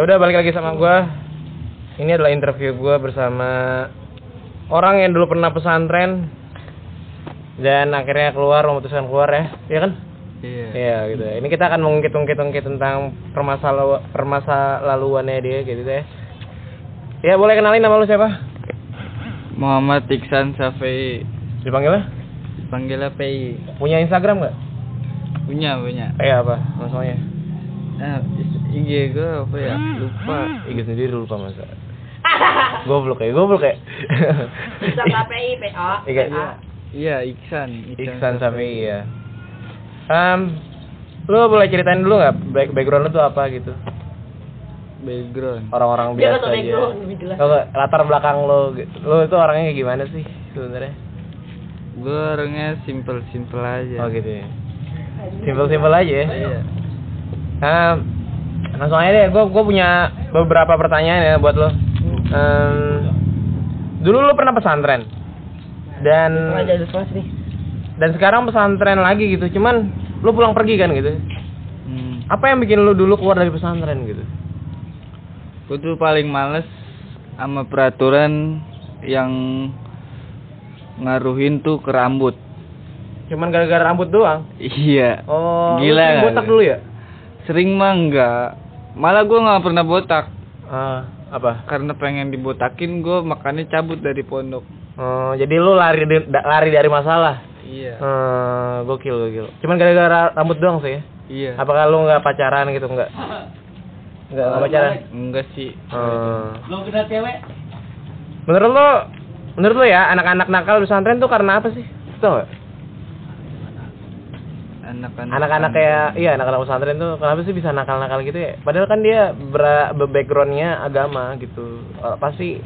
Ya udah balik lagi sama gua. Ini adalah interview gua bersama orang yang dulu pernah pesantren dan akhirnya keluar memutuskan keluar ya, iya kan? Iya. Iya gitu. Ini kita akan mengungkit-ungkit-ungkit tentang permasalahan permasalahannya dia gitu ya. Ya boleh kenalin nama lu siapa? Muhammad Iksan Safei. Dipanggilnya? Panggilnya PI. Punya Instagram nggak? Punya, punya. Kayak apa maksudnya? Nah, is- IG gue apa ya? Lupa. IG sendiri lupa masa. goblok ya, goblok ya. Bisa KPI, PA. Iya. Iya, Iksan. Iksan Safei ya. Um, lu boleh ceritain dulu nggak back background lu tuh apa gitu? Background. Orang-orang biasa aja. nggak, latar belakang lu, gitu. lu itu orangnya kayak gimana sih sebenarnya? Gue orangnya simple-simple aja. Oh gitu ya. Simpel-simpel aja ya. Iya. Um, langsung aja deh, gue gue punya beberapa pertanyaan ya buat lo. Um, dulu lu pernah pesantren dan dan sekarang pesantren lagi gitu, cuman lu pulang pergi kan gitu. Hmm. Apa yang bikin lu dulu keluar dari pesantren gitu? Gue tuh paling males sama peraturan yang ngaruhin tuh ke rambut. Cuman gara-gara rambut doang. Iya. Oh, Gila kan? botak dulu ya? Sering mah enggak. Malah gue nggak pernah botak. Ah, apa? Karena pengen dibotakin gue makanya cabut dari pondok. Oh, jadi lu lari di- da- lari dari masalah. Iya. Hmm, gokil gokil. Cuman gara-gara rambut doang sih ya. Iya. Apakah lu nggak pacaran gitu nggak? Nggak nggak pacaran. Enggak sih. Hmm. Lo kena cewek. Menurut lu, menurut lu ya anak-anak nakal di pesantren tuh karena apa sih? Tau? Anak-anak. Anak-anak kayak iya anak-anak pesantren tuh kenapa sih bisa nakal-nakal gitu ya? Padahal kan dia ber backgroundnya agama gitu. Eh, pasti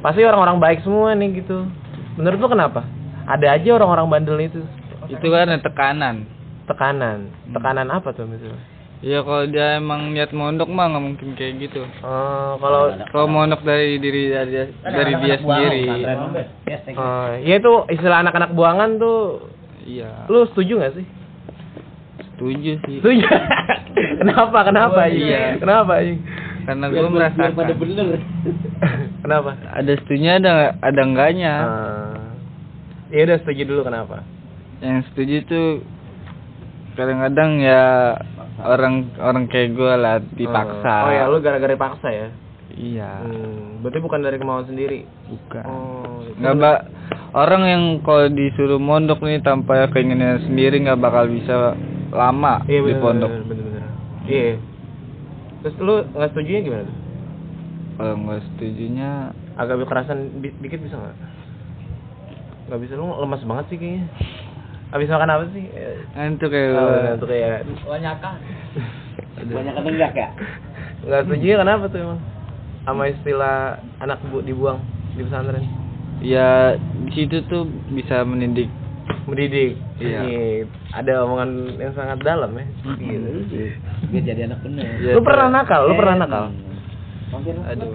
pasti orang-orang baik semua nih gitu. Menurut lu kenapa? Ada aja orang-orang bandel itu Itu karena tekanan. tekanan. Tekanan apa tuh misalnya? Iya kalau dia emang niat mondok mah nggak mungkin kayak gitu. Oh, kalau Kalau mondok dari diri dari dia, dari dia sendiri. Oh, ya itu istilah anak-anak buangan tuh Iya. lu setuju gak sih? Setuju sih. Setuju. Kenapa? Kenapa? Aji? Iya. Kenapa? Aji? Karena gue merasakan. Kenapa? Ada setujunya ada nggak- ada enggaknya. Ah. Ya udah setuju dulu kenapa? Yang setuju tuh kadang-kadang ya orang orang kayak gue lah dipaksa. Oh ya, lu gara-gara dipaksa ya? Iya. Hmm, berarti bukan dari kemauan sendiri. Bukan. Oh, nggak ba orang yang kalau disuruh mondok nih tanpa keinginan sendiri nggak bakal bisa lama Iya di bener, pondok. bener, bener, bener. Iya. Terus lu nggak setujunya gimana tuh? Kalau nggak setujunya Agak kerasan di- dikit bisa nggak? Nggak bisa, lu lemas banget sih kayaknya. Habis makan apa sih? Eh, ngantuk kayak Oh, gua. itu kayak Banyak kan. Banyak ketenggak ya. nggak setuju ya kenapa tuh emang? Sama istilah anak bu dibuang di pesantren. Ya di situ tuh bisa mendidik. Mendidik. Iya. Ini Ada omongan yang sangat dalam ya. Gitu. Biar jadi anak bener. Ya, lu pernah nakal? Lu pernah nakal? Aduh.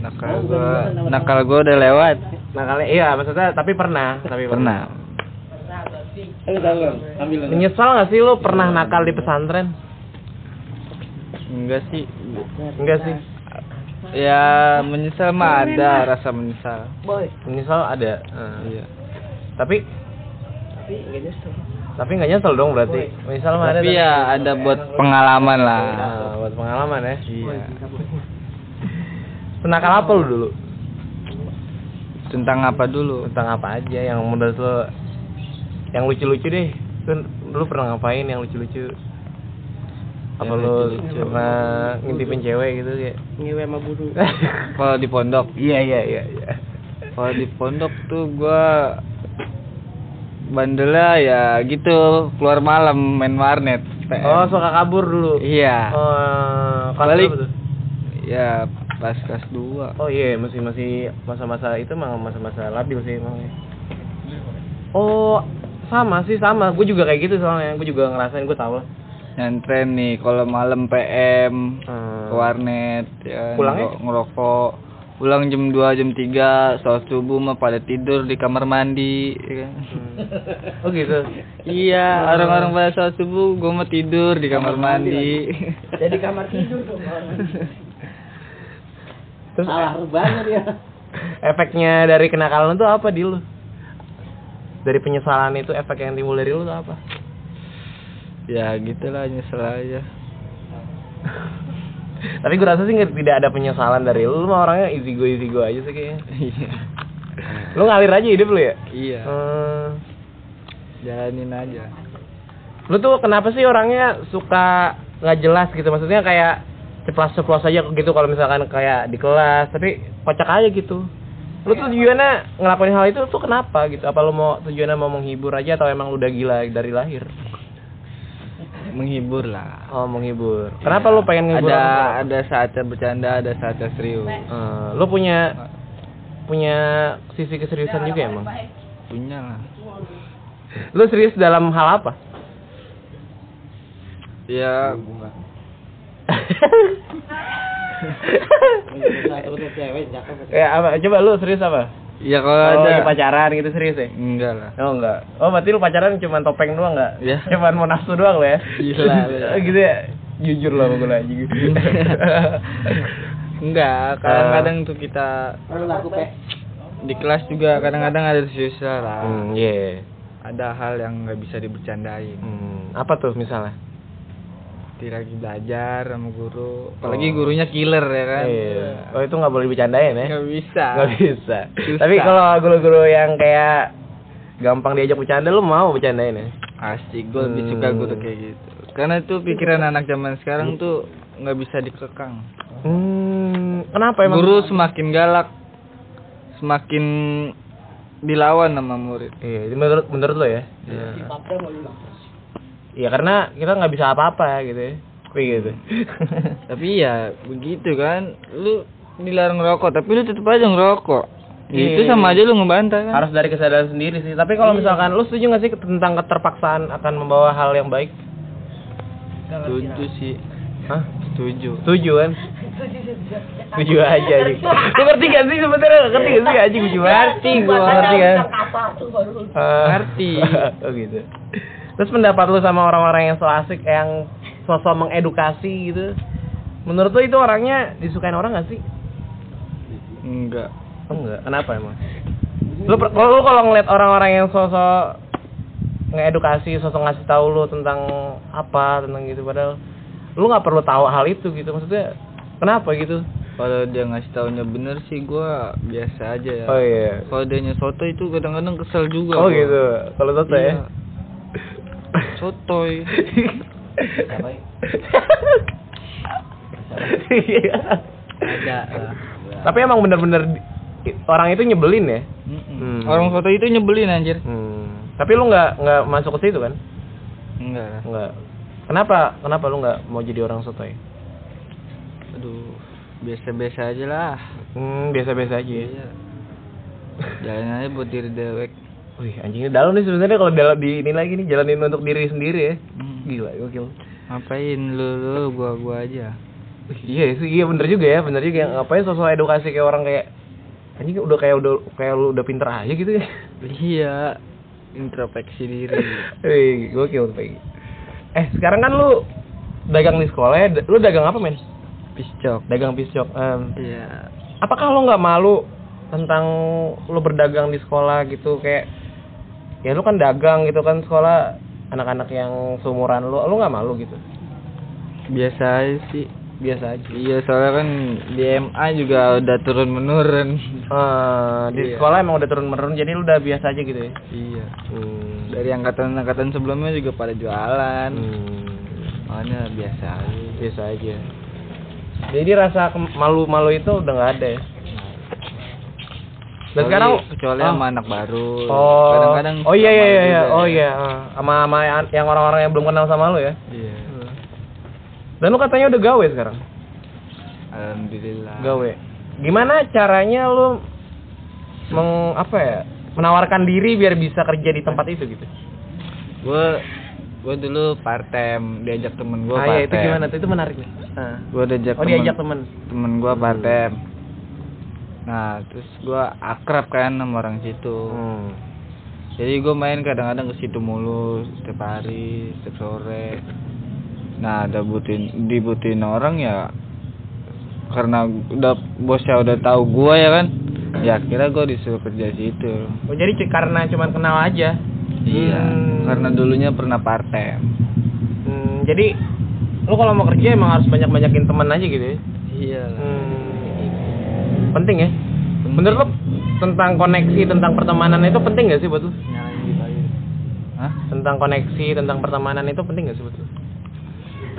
Nakal gua nakal gua udah lewat. Nakalnya iya maksudnya tapi pernah, tapi Pernah. Tahu ambil. Menyesal nggak sih lu pernah nakal di pesantren? Enggak sih. Enggak sih. Ya menyesal mah ada rasa menyesal. Boy. Menyesal ada. Eh, Iya. Tapi Tapi enggak nyesel. tapi nggak nyesel dong berarti. Mah ada. Tapi ya ada buat pengalaman lah. Nah, buat pengalaman ya. Iya. Senakal apa lu dulu? Tentang apa dulu? Tentang apa aja yang menurut lu yang lucu-lucu deh. Lu, lu pernah ngapain yang lucu-lucu? Apa Yang lu pernah ngintipin cewek gitu kayak? Ngewe sama buru. Kalau di pondok. Iya iya iya iya. Kalau di pondok tuh gua bandelnya ya gitu keluar malam main warnet. PM. Oh, suka kabur dulu. Iya. Oh, kelas Balik. tuh? Ya pas kelas 2. Oh iya, masih masih masa-masa itu emang masa-masa labil sih emang. Oh, sama sih sama. Gue juga kayak gitu soalnya. Gue juga ngerasain gue tahu lah. Nyantren nih kalau malam PM Hmm. ke warnet ya Pulangnya? ngero- ngerokok. Pulang jam 2 jam 3 sholat subuh mah pada tidur di kamar mandi ya kan. Hmm. Oh gitu. Iya, orang-orang pada sholat subuh gua mah tidur di kamar mandi. Jadi kamar tidur dong. Terus Salah banget ya. efeknya dari kenakalan itu apa di lu? Dari penyesalan itu efek yang timbul dari lu tuh apa? ya gitulah nyesel aja Tapi gue rasa sih tidak ada penyesalan dari lu, lu mah orangnya easy go easy go aja sih kayaknya. iya Lu ngalir aja hidup lu ya? iya Hmm. jalanin aja Lu tuh kenapa sih orangnya suka nggak jelas gitu? Maksudnya kayak ceplos-ceplos aja gitu kalau misalkan kayak di kelas, tapi kocak aja gitu. Lu tuh tujuannya ngelakuin hal itu tuh kenapa gitu? Apa lu mau tujuannya mau menghibur aja atau emang lu udah gila dari lahir? Menghibur lah Oh, menghibur. Kenapa lu pengen ngehibur? ada orang ada saatnya bercanda ada saatnya serius tua? Eh, lu punya punya sisi keseriusan juga emang. punya lah Lu serius dalam hal apa? ya Kayak apa? Coba lu serius apa? ya kalau Oh, lagi ada pacaran gitu serius ya? enggak lah Oh enggak. Oh berarti lu pacaran cuma topeng doang enggak? Ya. Cuman mau nafsu doang lo ya? Gila, lu. gitu ya. Jujur lah gue anjing. enggak kadang-kadang tuh kita di kelas juga kadang-kadang ada serius lah Hmm, iya. ada hal yang nggak bisa dibercandain Hmm, apa tuh misalnya? Dia lagi belajar sama guru apalagi Oh. gurunya killer ya kan Iya. Oh itu nggak boleh dibercandain ya? nggak bisa Nggak bisa. Susah. Tapi kalau guru-guru yang kayak gampang diajak bercanda lu mau bercandain ya? asik gue lebih Hmm. suka guru kayak gitu karena itu pikiran anak zaman sekarang tuh nggak bisa dikekang Hmm, kenapa emang? guru semakin galak semakin dilawan sama murid Iya, itu menurut menurut lo ya? Iya. Iya karena kita nggak bisa apa-apa gitu ya. Kayak gitu. tapi ya begitu kan lu dilarang ngerokok tapi lu tetap aja ngerokok Iya. itu sama aja lu ngebantah kan Harus dari kesadaran sendiri sih. Tapi kalau misalkan lu setuju nggak sih tentang keterpaksaan akan membawa hal yang baik? setuju sih Hah? setuju Setuju kan? Setuju aja anjing. Lu ngerti gak sih sebenarnya? Ngerti gak sih anjing setuju? Ngerti gua ngerti kan? Ah. Ngerti. oh gitu. Terus pendapat lu sama orang-orang yang so asik yang sosok mengedukasi gitu. Menurut lu itu orangnya disukain orang gak sih? enggak Oh, enggak. Kenapa emang? Lu lu kalau ngeliat orang-orang yang sosok ngedukasi, sosok ngasih tahu lu tentang apa, tentang gitu padahal lu nggak perlu tahu hal itu gitu. Maksudnya kenapa gitu? kalau dia ngasih taunya bener sih gua biasa aja ya Oh iya. kalau dia nyesoto itu kadang-kadang kesel juga Oh gua. gitu. Kalau Toto ya. Sotoy ada lah Tapi emang bener-bener orang itu nyebelin ya. Hmm. orang soto itu nyebelin anjir Hmm. Tapi lu nggak nggak masuk ke situ kan? enggak lah Nggak. Kenapa? Kenapa lu nggak mau jadi orang sotoy? aduh biasa-biasa aja lah Hmm, biasa-biasa aja. ya. iya jalan aja buat diri dewek Wih, anjingnya dalam nih sebenarnya kalau dalam di ini lagi nih jalanin untuk diri sendiri ya. Hmm. Gila, gokil. ngapain lu lu gua gua aja Wih, iya sih, iya bener juga ya, bener juga. Ngapain sosok edukasi kayak orang kayak anjing udah kayak udah kayak lu udah pinter aja gitu ya. iya introspeksi diri Wih, gokil Pegi. Eh, sekarang kan lu dagang di sekolah ya, lu dagang apa men? piscok Dagang piscok. Em, iya apakah lu nggak malu tentang lu berdagang di sekolah gitu kayak ya lu kan dagang gitu kan sekolah anak-anak yang seumuran lu lu nggak malu gitu? Biasa aja sih. Biasa aja. Iya soalnya kan di MA juga udah turun menurun Eh, di Iya. sekolah emang udah turun menurun jadi lu udah biasa aja gitu ya? Iya. Hmm. dari angkatan-angkatan sebelumnya juga pada jualan. Hmm. makanya biasa aja. Biasa aja. Jadi rasa malu-malu itu udah nggak ada ya dan sekarang kecuali Ah. sama anak baru. Oh. Kadang-kadang oh iya iya iya, iya. oh ya. iya. Sama sama yang orang-orang yang belum kenal sama lu ya? Iya. Dan lu katanya udah gawe sekarang? Alhamdulillah. Gawe. Gimana caranya lu meng apa ya menawarkan diri biar bisa kerja di tempat itu gitu? Gua gua dulu part time diajak temen gua ah part iya itu gimana tuh? Itu menarik nih. Gua diajak oh temen, diajak temen temen. gua part time nah terus gua akrab kan sama orang situ hmm. jadi gua main kadang-kadang ke situ mulu setiap hari setiap sore nah ada butuhin dibutuhin orang ya karena udah bosnya udah tahu gua ya kan ya kira gua disuruh kerja situ Oh, jadi karena cuman kenal aja. iya Hmm. karena dulunya pernah part time Hmm, jadi lu kalau mau kerja emang harus banyak-banyakin teman aja gitu ya. iya Hmm. Penting ya? Menurut lu tentang koneksi, tentang pertemanan itu penting gak sih buat? Hah? Tentang koneksi, tentang pertemanan itu penting gak sih buat lu?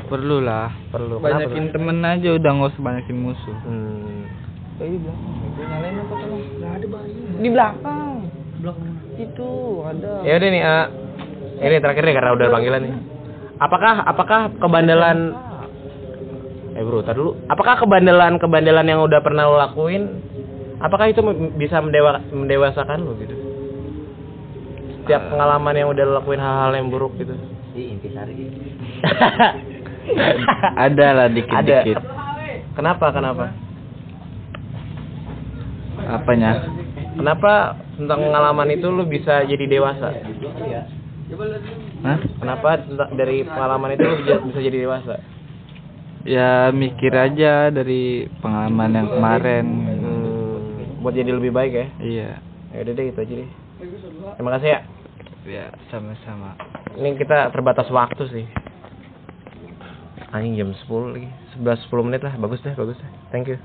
perlu lah Perlu. Banyakin temen aja udah nggak usah banyakin musuh Hmm. di belakang gue nyalain apa tolong di belakang belakang itu ada Ya udah nih, eh, ini terakhir deh karena udah panggilan nih. Apakah apakah kebandelan Eh bro, tar dulu. Apakah kebandelan-kebandelan yang udah pernah lo lakuin apakah itu bisa mendewa mendewasakan lo gitu? Setiap Eh. pengalaman yang udah lo lakuin hal-hal yang buruk gitu. Di intisari. ada lah dikit Ada. dikit Kenapa? Kenapa? apanya Kenapa tentang pengalaman itu lu bisa jadi dewasa? Hah? Kenapa tentang- dari pengalaman itu lu bisa, bisa jadi dewasa? Ya mikir aja dari pengalaman yang kemarin Hmm, buat jadi lebih baik ya. iya Ya udah deh itu aja deh. Terima kasih ya. ya sama-sama Ini kita terbatas waktu sih. Anjing jam 10 lagi. 11 10 menit lah. Bagus deh, bagus deh. Thank you.